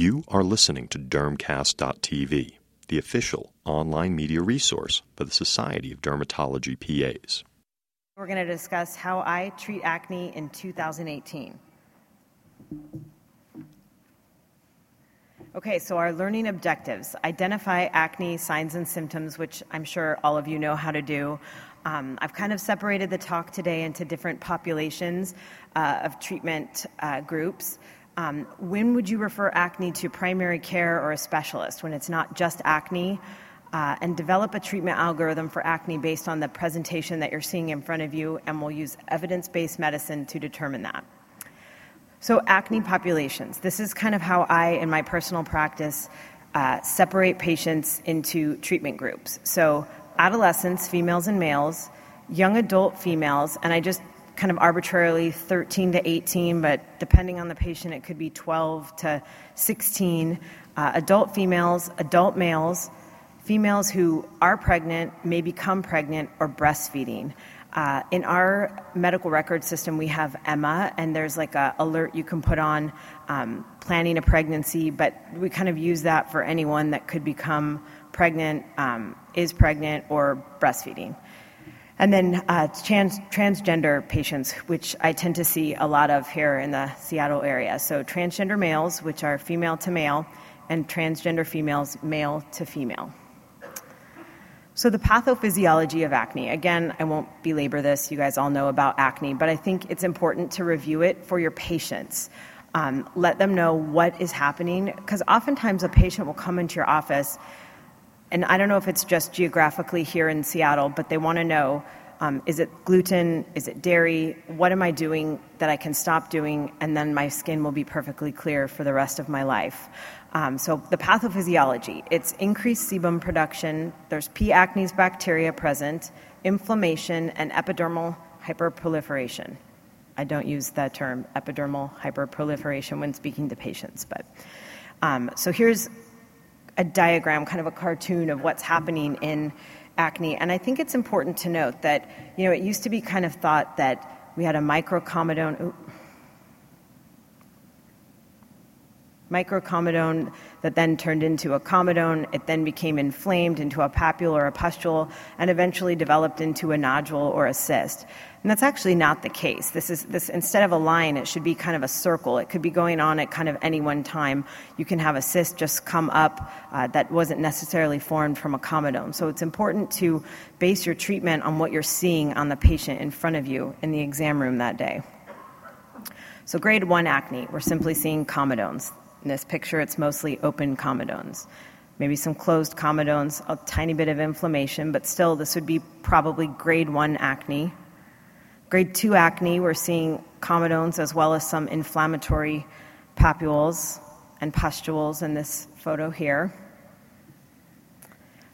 You are listening to Dermcast.tv, the official online media resource for the Society of Dermatology PAs. We're going to discuss how I treat acne in 2018. Okay, so our learning objectives identify acne signs and symptoms, which I'm sure all of you know how to do. Um, I've kind of separated the talk today into different populations uh, of treatment uh, groups. Um, when would you refer acne to primary care or a specialist when it's not just acne? Uh, and develop a treatment algorithm for acne based on the presentation that you're seeing in front of you, and we'll use evidence based medicine to determine that. So, acne populations. This is kind of how I, in my personal practice, uh, separate patients into treatment groups. So, adolescents, females and males, young adult females, and I just kind of arbitrarily 13 to 18, but depending on the patient, it could be 12 to 16. Uh, adult females, adult males, females who are pregnant, may become pregnant, or breastfeeding. Uh, in our medical record system, we have Emma, and there's like a alert you can put on um, planning a pregnancy, but we kind of use that for anyone that could become pregnant, um, is pregnant, or breastfeeding. And then uh, trans- transgender patients, which I tend to see a lot of here in the Seattle area. So, transgender males, which are female to male, and transgender females, male to female. So, the pathophysiology of acne. Again, I won't belabor this. You guys all know about acne, but I think it's important to review it for your patients. Um, let them know what is happening, because oftentimes a patient will come into your office and I don't know if it's just geographically here in Seattle, but they want to know um, is it gluten? Is it dairy? What am I doing that I can stop doing? And then my skin will be perfectly clear for the rest of my life. Um, so, the pathophysiology it's increased sebum production, there's P. acnes bacteria present, inflammation, and epidermal hyperproliferation. I don't use that term, epidermal hyperproliferation, when speaking to patients, but um, so here's a diagram, kind of a cartoon of what's happening in acne. And I think it's important to note that, you know, it used to be kind of thought that we had a microcomedone. microcomedone that then turned into a comedone. It then became inflamed into a papule or a pustule and eventually developed into a nodule or a cyst. And that's actually not the case. This is this instead of a line, it should be kind of a circle. It could be going on at kind of any one time. You can have a cyst just come up uh, that wasn't necessarily formed from a comedone. So it's important to base your treatment on what you're seeing on the patient in front of you in the exam room that day. So grade one acne, we're simply seeing comedones. In this picture, it's mostly open comedones. Maybe some closed comedones, a tiny bit of inflammation, but still, this would be probably grade one acne. Grade 2 acne, we're seeing comedones as well as some inflammatory papules and pustules in this photo here.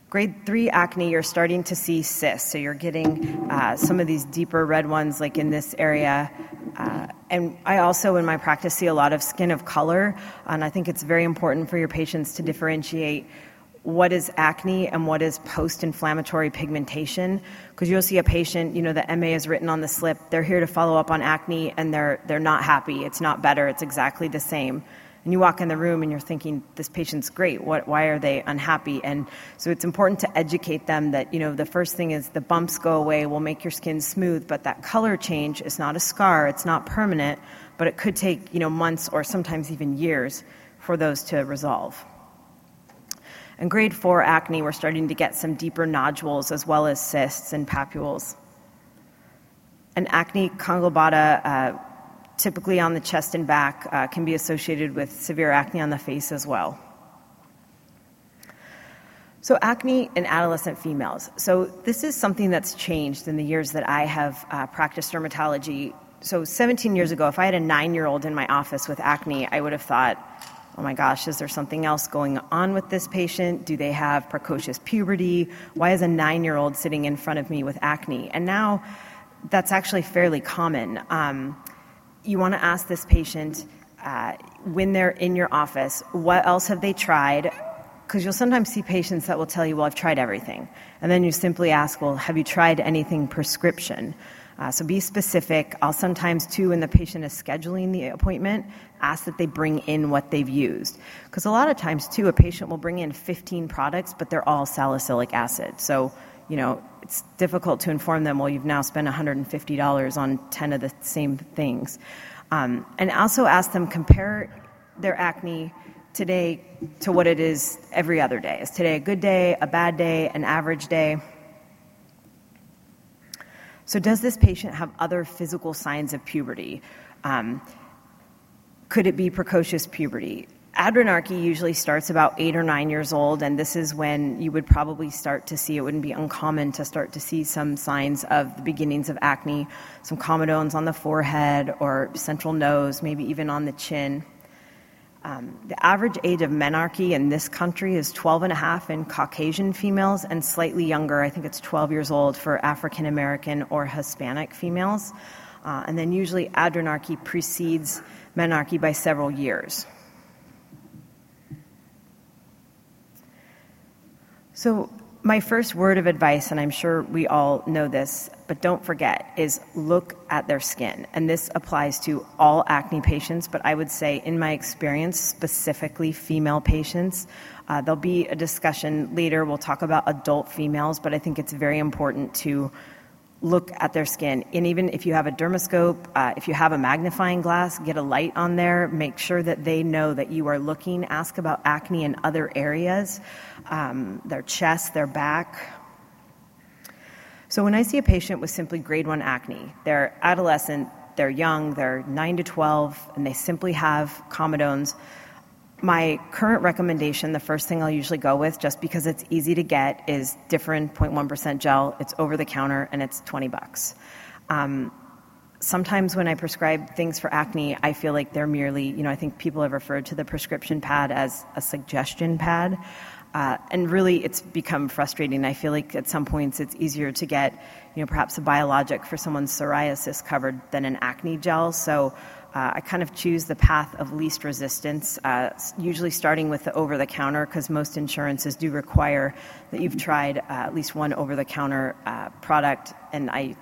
Grade 3 acne, you're starting to see cysts. So you're getting uh, some of these deeper red ones, like in this area. Uh, and I also, in my practice, see a lot of skin of color. And I think it's very important for your patients to differentiate what is acne and what is post inflammatory pigmentation. Because you'll see a patient, you know, the MA is written on the slip, they're here to follow up on acne and they're, they're not happy. It's not better, it's exactly the same. And you walk in the room and you're thinking, this patient's great. What, why are they unhappy? And so it's important to educate them that, you know, the first thing is the bumps go away, will make your skin smooth, but that color change is not a scar, it's not permanent, but it could take, you know, months or sometimes even years for those to resolve. In grade four acne, we're starting to get some deeper nodules as well as cysts and papules. And acne conglobata, uh, typically on the chest and back, uh, can be associated with severe acne on the face as well. So, acne in adolescent females. So, this is something that's changed in the years that I have uh, practiced dermatology. So, 17 years ago, if I had a nine year old in my office with acne, I would have thought, oh my gosh, is there something else going on with this patient? Do they have precocious puberty? Why is a nine year old sitting in front of me with acne? And now that's actually fairly common. Um, you want to ask this patient uh, when they're in your office, what else have they tried? Because you'll sometimes see patients that will tell you, well, I've tried everything. And then you simply ask, well, have you tried anything prescription? Uh, so be specific. I'll sometimes, too, when the patient is scheduling the appointment, ask that they bring in what they've used. Because a lot of times, too, a patient will bring in 15 products, but they're all salicylic acid. So, you know, it's difficult to inform them, well, you've now spent $150 on 10 of the same things. Um, and also ask them compare their acne today to what it is every other day. Is today a good day, a bad day, an average day? So, does this patient have other physical signs of puberty? Um, could it be precocious puberty? Adrenarche usually starts about eight or nine years old, and this is when you would probably start to see, it wouldn't be uncommon to start to see some signs of the beginnings of acne, some comedones on the forehead or central nose, maybe even on the chin. Um, the average age of menarche in this country is 12 and a half in Caucasian females and slightly younger. I think it's 12 years old for African American or Hispanic females. Uh, and then usually adrenarche precedes menarche by several years. So, my first word of advice, and I'm sure we all know this, but don't forget, is look at their skin. And this applies to all acne patients, but I would say, in my experience, specifically female patients. Uh, there'll be a discussion later, we'll talk about adult females, but I think it's very important to look at their skin. And even if you have a dermoscope, uh, if you have a magnifying glass, get a light on there. Make sure that they know that you are looking. Ask about acne in other areas um, their chest, their back. So when I see a patient with simply grade 1 acne, they're adolescent, they're young, they're 9 to 12, and they simply have comedones. My current recommendation, the first thing I'll usually go with, just because it's easy to get, is Differin 0.1% gel. It's over the counter and it's 20 bucks. Um, sometimes when I prescribe things for acne, I feel like they're merely, you know, I think people have referred to the prescription pad as a suggestion pad. Uh, and really, it's become frustrating. I feel like at some points it's easier to get, you know, perhaps a biologic for someone's psoriasis covered than an acne gel. So uh, I kind of choose the path of least resistance, uh, usually starting with the over the counter, because most insurances do require that you've tried uh, at least one over the counter uh, product, and I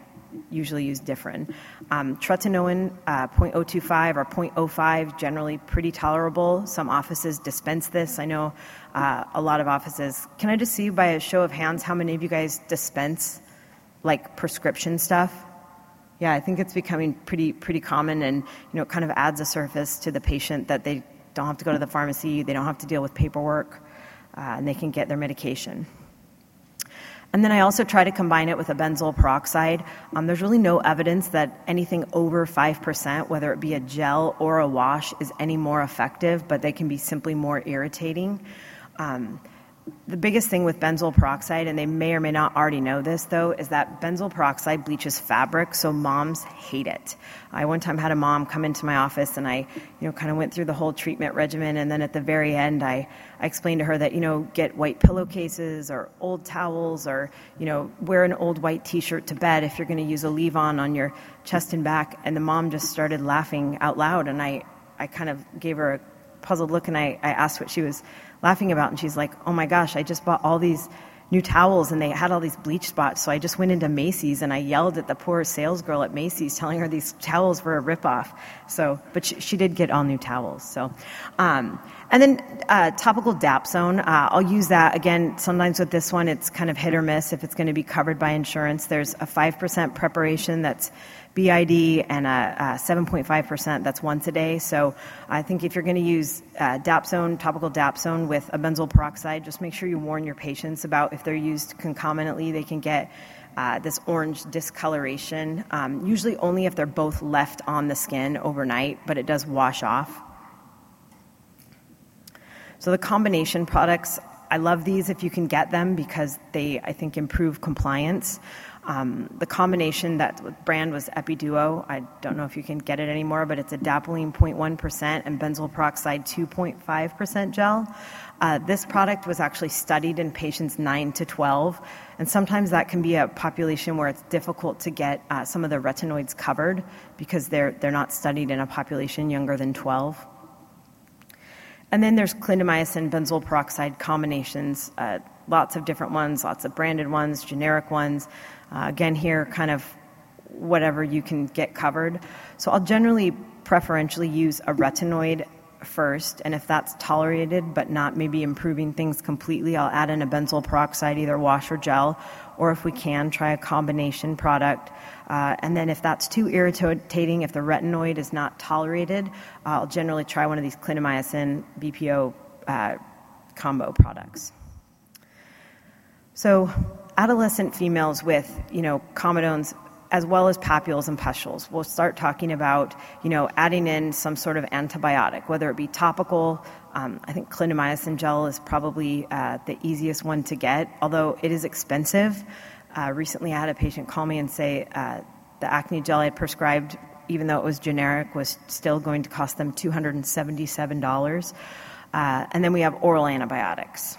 usually use Differin. Um, tretinoin uh, 0.025 or 0.05, generally pretty tolerable. Some offices dispense this. I know uh, a lot of offices. Can I just see by a show of hands how many of you guys dispense like prescription stuff? Yeah, I think it's becoming pretty pretty common, and you know, it kind of adds a surface to the patient that they don't have to go to the pharmacy, they don't have to deal with paperwork, uh, and they can get their medication. And then I also try to combine it with a benzoyl peroxide. Um, there's really no evidence that anything over 5%, whether it be a gel or a wash, is any more effective, but they can be simply more irritating. Um, the biggest thing with benzoyl peroxide, and they may or may not already know this though, is that benzoyl peroxide bleaches fabric, so moms hate it. I one time had a mom come into my office and I, you know, kind of went through the whole treatment regimen, and then at the very end, I, I explained to her that, you know, get white pillowcases or old towels or, you know, wear an old white t shirt to bed if you're going to use a leave on on your chest and back. And the mom just started laughing out loud, and I, I kind of gave her a puzzled look and I, I asked what she was laughing about. And she's like, oh my gosh, I just bought all these new towels and they had all these bleach spots. So I just went into Macy's and I yelled at the poor sales girl at Macy's telling her these towels were a ripoff. So, but she, she did get all new towels. So, um, and then uh, topical Dapsone, uh, I'll use that again. Sometimes with this one, it's kind of hit or miss if it's going to be covered by insurance. There's a 5% preparation that's BID and a, a 7.5% that's once a day. So I think if you're going to use uh, Dapsone, topical Dapsone with a benzoyl peroxide, just make sure you warn your patients about if they're used concomitantly, they can get uh, this orange discoloration, um, usually only if they're both left on the skin overnight, but it does wash off. So the combination products, I love these if you can get them because they, I think, improve compliance. Um, the combination that brand was Epiduo. I don't know if you can get it anymore, but it's a adapalene 0.1% and benzoyl peroxide 2.5% gel. Uh, this product was actually studied in patients 9 to 12, and sometimes that can be a population where it's difficult to get uh, some of the retinoids covered because they're, they're not studied in a population younger than 12. And then there's clindamycin benzoyl peroxide combinations, uh, lots of different ones, lots of branded ones, generic ones. Uh, again, here, kind of whatever you can get covered. So I'll generally preferentially use a retinoid first, and if that's tolerated but not maybe improving things completely, I'll add in a benzoyl peroxide, either wash or gel, or if we can, try a combination product. Uh, and then if that's too irritating, if the retinoid is not tolerated, I'll generally try one of these clindamycin BPO uh, combo products. So adolescent females with, you know, comedones as well as papules and pustules. We'll start talking about, you know, adding in some sort of antibiotic, whether it be topical. Um, I think clindamycin gel is probably uh, the easiest one to get, although it is expensive. Uh, recently, I had a patient call me and say uh, the acne gel I prescribed, even though it was generic, was still going to cost them $277. Uh, and then we have oral antibiotics.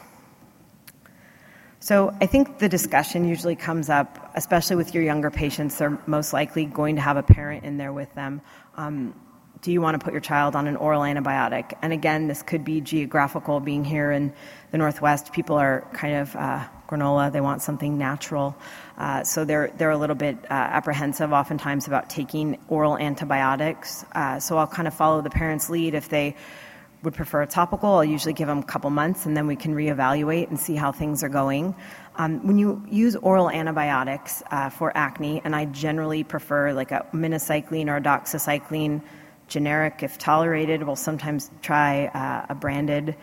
So I think the discussion usually comes up, especially with your younger patients. They're most likely going to have a parent in there with them. Um, do you want to put your child on an oral antibiotic? And again, this could be geographical. Being here in the Northwest, people are kind of uh, granola. They want something natural, uh, so they're they're a little bit uh, apprehensive, oftentimes, about taking oral antibiotics. Uh, so I'll kind of follow the parent's lead if they would prefer a topical, I'll usually give them a couple months and then we can reevaluate and see how things are going. Um, when you use oral antibiotics uh, for acne, and I generally prefer like a minocycline or a doxycycline generic if tolerated, we'll sometimes try uh, a branded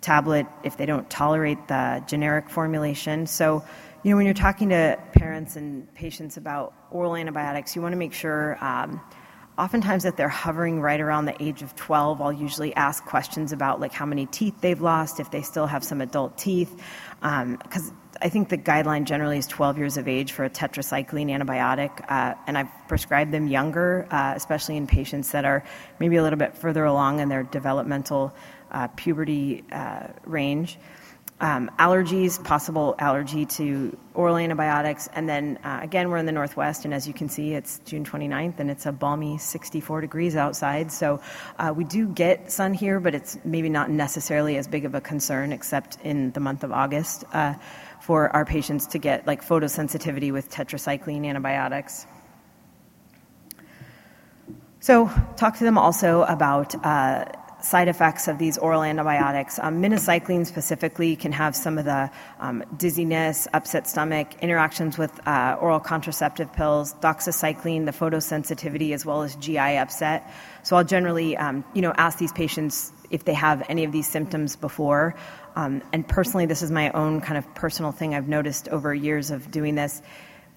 tablet if they don't tolerate the generic formulation. So, you know, when you're talking to parents and patients about oral antibiotics, you want to make sure. Um, oftentimes if they're hovering right around the age of 12 i'll usually ask questions about like how many teeth they've lost if they still have some adult teeth. Because um, i think the guideline generally is 12 years of age for a tetracycline antibiotic uh, and i've prescribed them younger uh, especially in patients that are maybe a little bit further along in their developmental uh, puberty uh, range um, allergies, possible allergy to oral antibiotics. And then uh, again, we're in the Northwest, and as you can see, it's June 29th and it's a balmy 64 degrees outside. So uh, we do get sun here, but it's maybe not necessarily as big of a concern, except in the month of August, uh, for our patients to get like photosensitivity with tetracycline antibiotics. So, talk to them also about uh, side effects of these oral antibiotics. Um, minocycline specifically can have some of the um, dizziness, upset stomach, interactions with uh, oral contraceptive pills, doxycycline, the photosensitivity, as well as GI upset. So I'll generally, um, you know, ask these patients if they have any of these symptoms before. Um, and personally, this is my own kind of personal thing I've noticed over years of doing this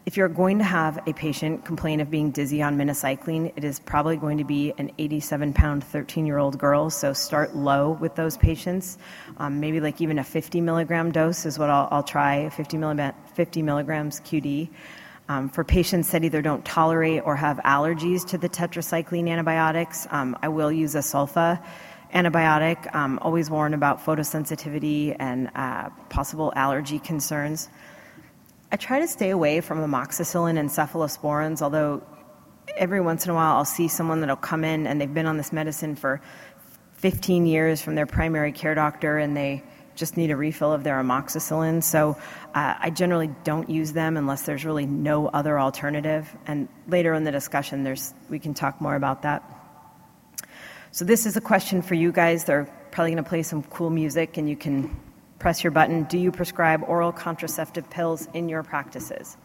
if you're going to have a patient complain of being dizzy on minocycline, it is probably going to be an 87 pound, 13 year old girl. So start low with those patients. Um, maybe like even a 50 milligram dose is what I'll, I'll try 50, milligram, 50 milligrams QD. Um, for patients that either don't tolerate or have allergies to the tetracycline antibiotics, um, I will use a sulfa antibiotic. Um, always warn about photosensitivity and uh, possible allergy concerns. I try to stay away from amoxicillin and cephalosporins, although every once in a while I'll see someone that'll come in and they've been on this medicine for 15 years from their primary care doctor and they just need a refill of their amoxicillin. So uh, I generally don't use them unless there's really no other alternative. And later in the discussion, there's, we can talk more about that. So this is a question for you guys. They're probably going to play some cool music and you can press your button. Do you prescribe oral contraceptive pills in your practices?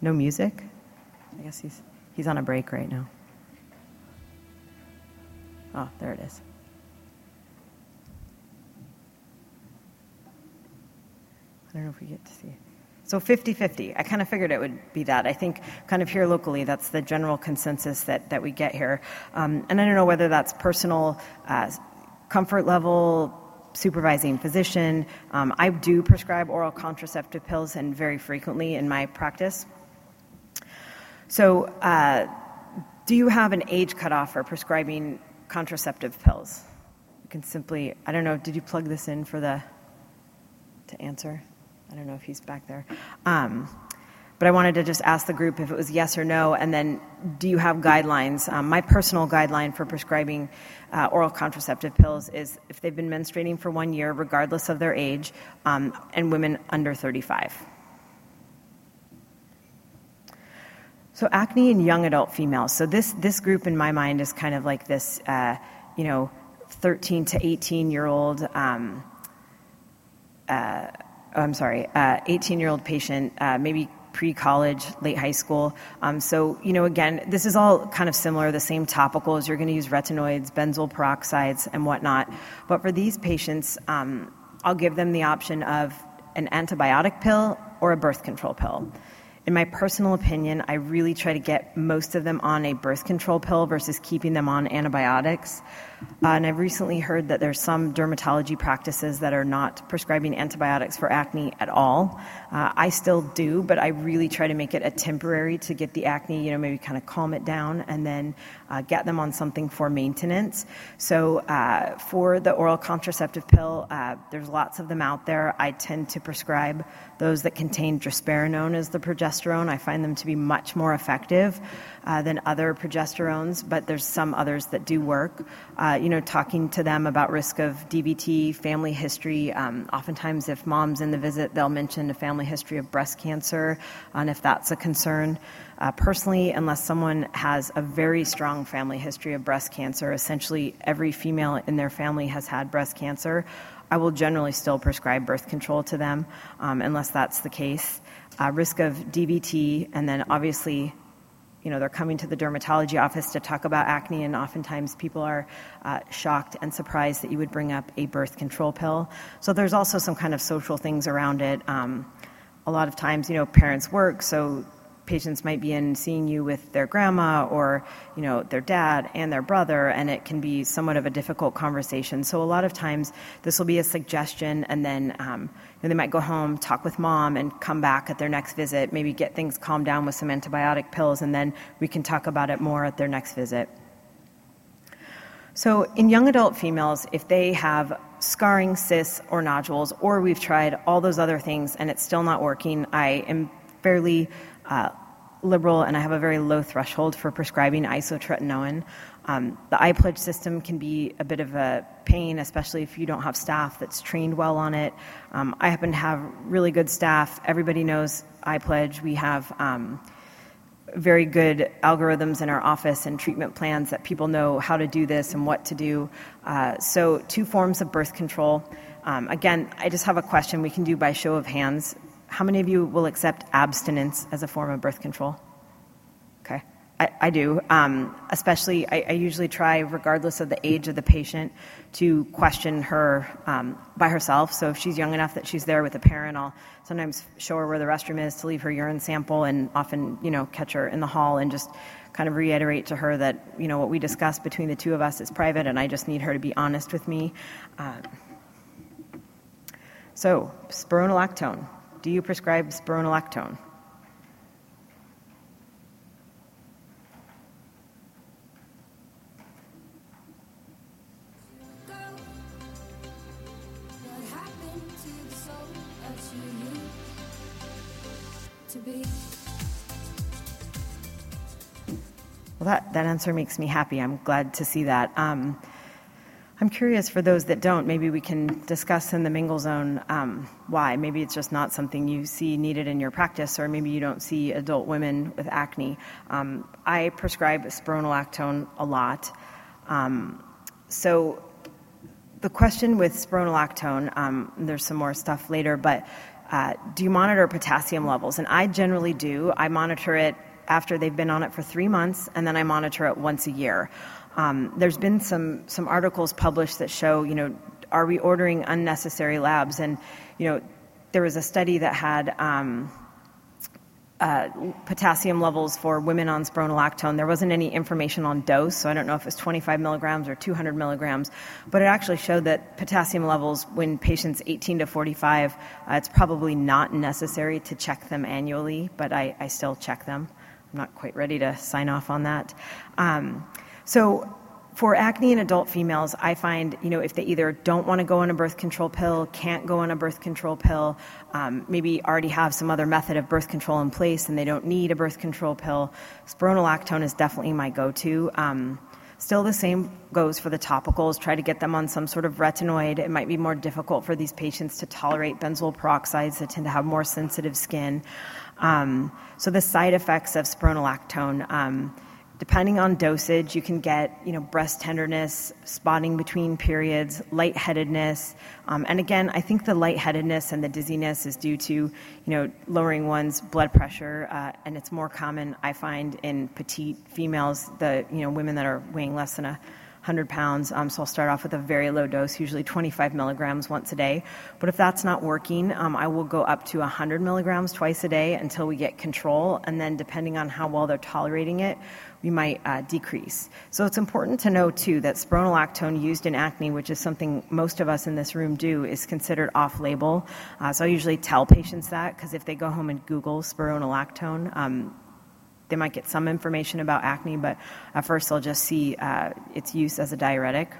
No music? I guess he's, he's on a break right now. Oh, there it is. I don't know if we get to see it. So 50 50. I kind of figured it would be that. I think, kind of here locally, that's the general consensus that, that we get here. Um, and I don't know whether that's personal uh, comfort level, supervising physician. Um, I do prescribe oral contraceptive pills and very frequently in my practice. So, uh, do you have an age cutoff for prescribing contraceptive pills? You can simply, I don't know, did you plug this in for the, to answer? I don't know if he's back there. Um, but I wanted to just ask the group if it was yes or no, and then do you have guidelines? Um, my personal guideline for prescribing uh, oral contraceptive pills is if they've been menstruating for one year, regardless of their age, um, and women under 35. So acne in young adult females. So this this group in my mind is kind of like this, uh, you know, 13 to 18 year old. Um, uh, oh, I'm sorry, 18 uh, year old patient, uh, maybe pre-college, late high school. Um, so, you know, again, this is all kind of similar, the same topicals. You're going to use retinoids, benzoyl peroxides, and whatnot. But for these patients, um, I'll give them the option of an antibiotic pill or a birth control pill in my personal opinion, I really try to get most of them on a birth control pill versus keeping them on antibiotics. Uh, and I've recently heard that there's some dermatology practices that are not prescribing antibiotics for acne at all. Uh, I still do, but I really try to make it a temporary to get the acne, you know, maybe kind of calm it down and then uh, get them on something for maintenance. So uh, for the oral contraceptive pill, uh, there's lots of them out there. I tend to prescribe those that contain drospirenone as the progesterone. I find them to be much more effective uh, than other progesterones, but there's some others that do work. Uh, you know, talking to them about risk of DVT, family history. Um, oftentimes, if mom's in the visit, they'll mention a family history of breast cancer, and if that's a concern. Uh, personally, unless someone has a very strong family history of breast cancer, essentially every female in their family has had breast cancer, I will generally still prescribe birth control to them um, unless that's the case. Uh, risk of DVT, and then obviously you know, they're coming to the dermatology office to talk about acne, and oftentimes people are uh, shocked and surprised that you would bring up a birth control pill. So there's also some kind of social things around it. Um, a lot of times, you know, parents work, so patients might be in seeing you with their grandma or you know their dad and their brother and it can be somewhat of a difficult conversation. So a lot of times this will be a suggestion and then um, you know, they might go home talk with mom and come back at their next visit maybe get things calmed down with some antibiotic pills and then we can talk about it more at their next visit. So in young adult females if they have scarring cysts or nodules or we've tried all those other things and it's still not working i am fairly uh, liberal and I have a very low threshold for prescribing isotretinoin. Um, the iPledge system can be a bit of a pain, especially if you don't have staff that's trained well on it. Um, I happen to have really good staff. Everybody knows iPledge. We have um, very good algorithms in our office and treatment plans that people know how to do this and what to do. Uh, so, two forms of birth control. Um, again, I just have a question we can do by show of hands how many of you will accept abstinence as a form of birth control? Okay, I, I do. Um, especially, I, I, usually try, regardless of the age of the patient, to question her um, by herself. So if she's young enough that she's there with a parent, I'll sometimes show her where the restroom is to leave her urine sample, and often, you know, catch her in the hall and just kind of reiterate to her that you know what we discuss between the two of us is private, and I just need her to be honest with me. Uh, so, spironolactone. Do you prescribe spironolactone? Well, that, that answer makes me happy. I'm glad to see that. Um, I'm curious for those that don't, maybe we can discuss in the mingle zone um, why. Maybe it's just not something you see needed in your practice, or maybe you don't see adult women with acne. Um, I prescribe spironolactone a lot. Um, so the question with spironolactone, um, there's some more stuff later, but uh, do you monitor potassium levels? And I generally do. I monitor it after they've been on it for three months, and then I monitor it once a year. Um, there's been some some articles published that show, you know, are we ordering unnecessary labs? And you know, there was a study that had. Um, uh, potassium levels for women on spironolactone. There wasn't any information on dose, so I don't know if it's 25 milligrams or 200 milligrams, but it actually showed that potassium levels when patients 18 to 45, uh, it's probably not necessary to check them annually, but I, I, still check them. I'm not quite ready to sign off on that. Um, so for acne in adult females, I find, you know, if they either don't want to go on a birth control pill, can't go on a birth control pill, um, maybe already have some other method of birth control in place and they don't need a birth control pill, spironolactone is definitely my go-to. Um, still the same goes for the topicals. Try to get them on some sort of retinoid. It might be more difficult for these patients to tolerate benzoyl peroxides. that tend to have more sensitive skin. Um, so the side effects of spironolactone. Depending on dosage, you can get, you know, breast tenderness, spotting between periods, lightheadedness. Um, and again, I think the lightheadedness and the dizziness is due to, you know, lowering one's blood pressure. Uh, and it's more common, I find, in petite females, the, you know, women that are weighing less than a 100 pounds. Um, so I'll start off with a very low dose, usually 25 milligrams once a day. But if that's not working, um, I will go up to 100 milligrams twice a day until we get control. And then, depending on how well they're tolerating it, we might uh, decrease. So it's important to know too that spironolactone used in acne, which is something most of us in this room do, is considered off-label. Uh, so I usually tell patients that because if they go home and Google spironolactone, um, they might get some information about acne, but at first they'll just see uh, its use as a diuretic.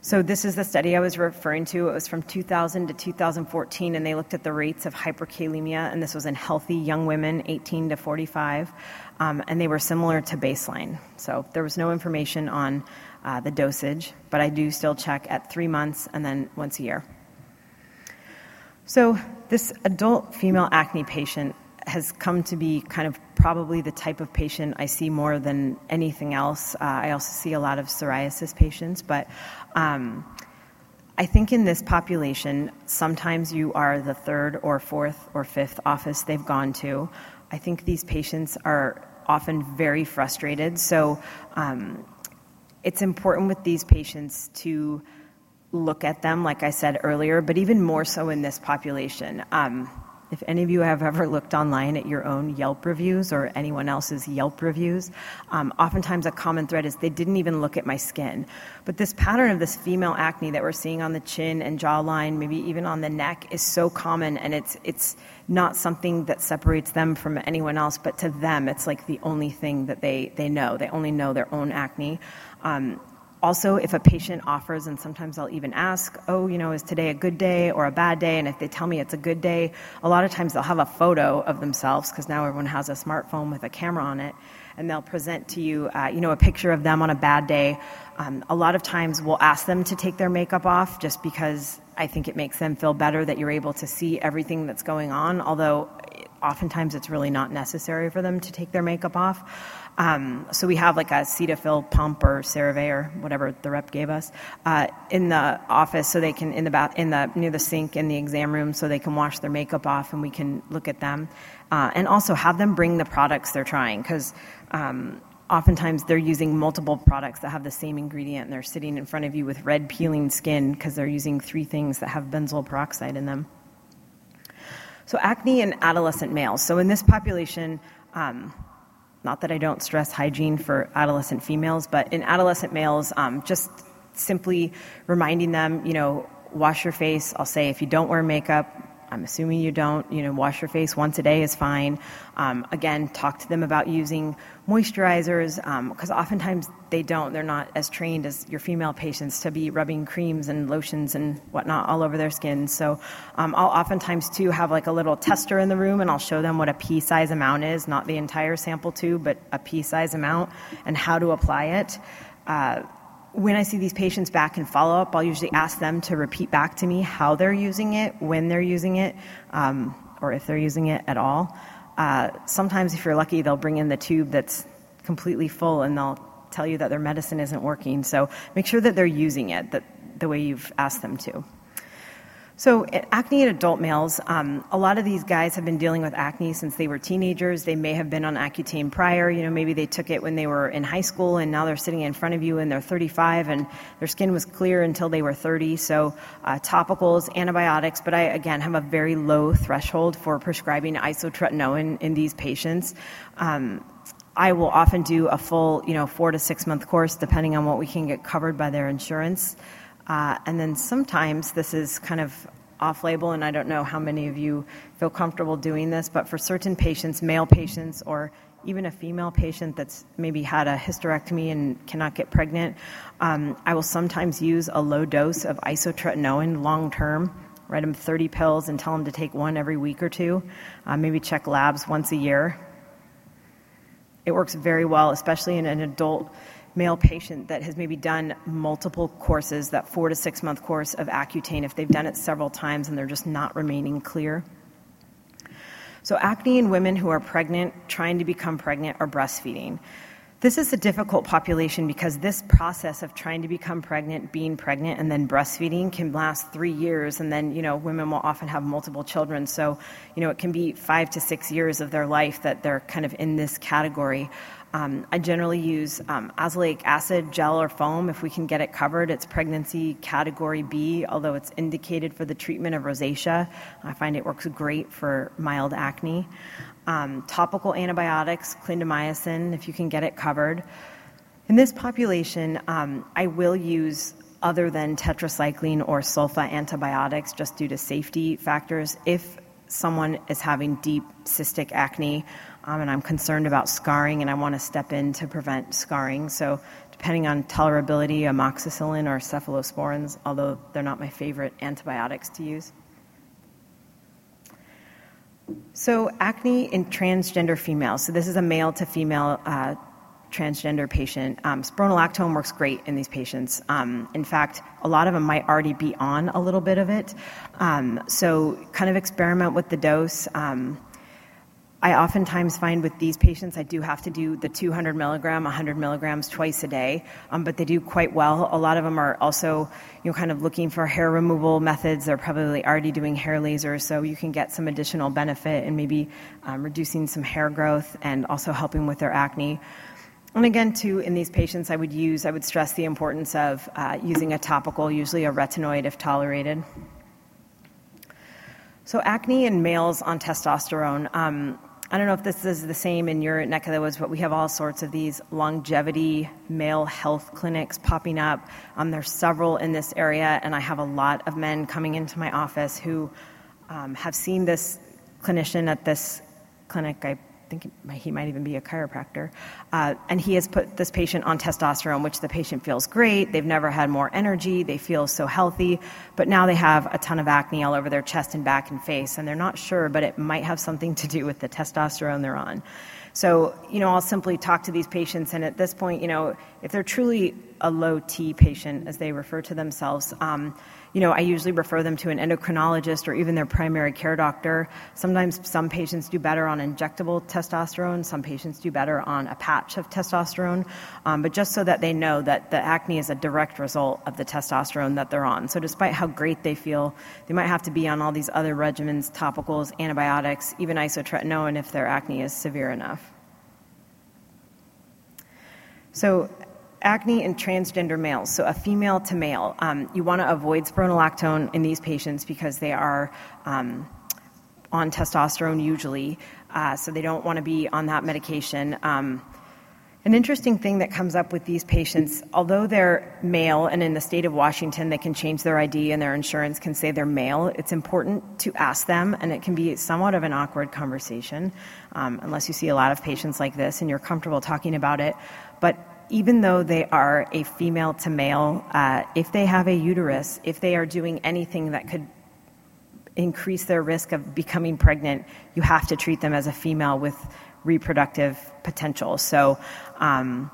So this is the study I was referring to. It was from 2000 to 2014, and they looked at the rates of hyperkalemia, and this was in healthy young women, 18 to 45, um, and they were similar to baseline. So there was no information on uh, the dosage, but I do still check at three months and then once a year. So this adult female acne patient has come to be kind of probably the type of patient I see more than anything else. Uh, I also see a lot of psoriasis patients, but um, I think in this population, sometimes you are the third or fourth or fifth office they've gone to. I think these patients are often very frustrated. So um, it's important with these patients to look at them, like I said earlier, but even more so in this population. Um, if any of you have ever looked online at your own Yelp reviews or anyone else's Yelp reviews, um, oftentimes a common thread is they didn't even look at my skin. But this pattern of this female acne that we're seeing on the chin and jawline, maybe even on the neck, is so common, and it's it's not something that separates them from anyone else. But to them, it's like the only thing that they they know. They only know their own acne. Um, also, if a patient offers, and sometimes I'll even ask, oh, you know, is today a good day or a bad day? And if they tell me it's a good day, a lot of times they'll have a photo of themselves because now everyone has a smartphone with a camera on it, and they'll present to you, uh, you know, a picture of them on a bad day. Um, a lot of times we'll ask them to take their makeup off just because I think it makes them feel better that you're able to see everything that's going on, although oftentimes it's really not necessary for them to take their makeup off. Um, so we have like a Cetaphil pump or CeraVe or whatever the rep gave us uh, in the office, so they can in the bath in the near the sink in the exam room, so they can wash their makeup off and we can look at them, uh, and also have them bring the products they're trying because. Um, oftentimes they're using multiple products that have the same ingredient and they're sitting in front of you with red peeling skin because they're using three things that have benzoyl peroxide in them. So, acne in adolescent males. So, in this population, um, not that I don't stress hygiene for adolescent females, but in adolescent males, um, just simply reminding them, you know, wash your face. I'll say if you don't wear makeup, I'm assuming you don't. You know, wash your face once a day is fine. Um, again, talk to them about using moisturizers because um, oftentimes they don't. They're not as trained as your female patients to be rubbing creams and lotions and whatnot all over their skin. So um, I'll oftentimes too have like a little tester in the room and I'll show them what a pea size amount is, not the entire sample tube, but a pea size amount and how to apply it. Uh, when I see these patients back in follow up, I'll usually ask them to repeat back to me how they're using it, when they're using it, um, or if they're using it at all. Uh, sometimes, if you're lucky, they'll bring in the tube that's completely full and they'll tell you that their medicine isn't working. So make sure that they're using it that, the way you've asked them to. So, acne in adult males, um, a lot of these guys have been dealing with acne since they were teenagers. They may have been on Accutane prior. You know, maybe they took it when they were in high school and now they're sitting in front of you and they're 35 and their skin was clear until they were 30. So, uh, topicals, antibiotics, but I, again, have a very low threshold for prescribing isotretinoin in these patients. Um, I will often do a full, you know, four to six month course depending on what we can get covered by their insurance. Uh, and then sometimes this is kind of off label, and I don't know how many of you feel comfortable doing this, but for certain patients, male patients, or even a female patient that's maybe had a hysterectomy and cannot get pregnant, um, I will sometimes use a low dose of isotretinoin long term. Write them 30 pills and tell them to take one every week or two. Uh, maybe check labs once a year. It works very well, especially in an adult male patient that has maybe done multiple courses, that four to six month course of Accutane, if they've done it several times and they're just not remaining clear. So, acne in women who are pregnant, trying to become pregnant, or breastfeeding. This is a difficult population because this process of trying to become pregnant, being pregnant, and then breastfeeding can last three years. And then, you know, women will often have multiple children. So, you know, it can be five to six years of their life that they're kind of in this category. Um, I generally use um, azelaic acid gel or foam if we can get it covered. It's pregnancy category B, although it's indicated for the treatment of rosacea. I find it works great for mild acne um, topical antibiotics, clindamycin, if you can get it covered. In this population, um, I will use other than tetracycline or sulfa antibiotics just due to safety factors if someone is having deep cystic acne um, and I'm concerned about scarring and I want to step in to prevent scarring. So, depending on tolerability, amoxicillin or cephalosporins, although they're not my favorite antibiotics to use. So, acne in transgender females. So, this is a male to female uh, transgender patient. Um, spironolactone works great in these patients. Um, in fact, a lot of them might already be on a little bit of it. Um, so, kind of experiment with the dose. Um, I oftentimes find with these patients, I do have to do the 200 milligram, 100 milligrams twice a day, um, but they do quite well. A lot of them are also, you know, kind of looking for hair removal methods. They're probably already doing hair lasers, so you can get some additional benefit and maybe um, reducing some hair growth and also helping with their acne. And again, too, in these patients, I would use, I would stress the importance of uh, using a topical, usually a retinoid if tolerated. So, acne in males on testosterone. Um, I don't know if this is the same in your neck of the woods, but we have all sorts of these longevity male health clinics popping up. Um, there's several in this area, and I have a lot of men coming into my office who um, have seen this clinician at this clinic. I think he might even be a chiropractor. Uh, and he has put this patient on testosterone, which the patient feels great. They've never had more energy. They feel so healthy. But now they have a ton of acne all over their chest and back and face. And they're not sure, but it might have something to do with the testosterone they're on. So, you know, I'll simply talk to these patients, and at this point, you know, if they're truly a low T patient, as they refer to themselves, um, you know, I usually refer them to an endocrinologist or even their primary care doctor. Sometimes some patients do better on injectable testosterone, some patients do better on a patch of testosterone, um, but just so that they know that the acne is a direct result of the testosterone that they're on. So, despite how great they feel, they might have to be on all these other regimens, topicals, antibiotics, even isotretinoin if their acne is severe enough. So, acne in transgender males, so a female to male. Um, you want to avoid spironolactone in these patients because they are um, on testosterone usually, uh, so they don't want to be on that medication. Um, an interesting thing that comes up with these patients, although they're male and in the state of Washington they can change their ID and their insurance can say they're male, it's important to ask them, and it can be somewhat of an awkward conversation um, unless you see a lot of patients like this and you're comfortable talking about it. But even though they are a female to male, uh, if they have a uterus, if they are doing anything that could increase their risk of becoming pregnant, you have to treat them as a female with reproductive potential. So, um,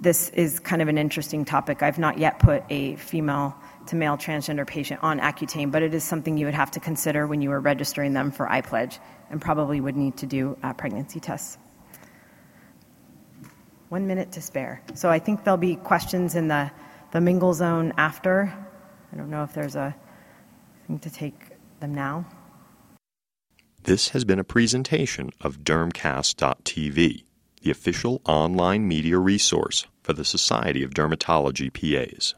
this is kind of an interesting topic. I've not yet put a female to male transgender patient on Accutane, but it is something you would have to consider when you are registering them for iPledge and probably would need to do uh, pregnancy tests one minute to spare. So I think there'll be questions in the, the mingle zone after. I don't know if there's a thing to take them now. This has been a presentation of Dermcast.tv, the official online media resource for the Society of Dermatology PAs.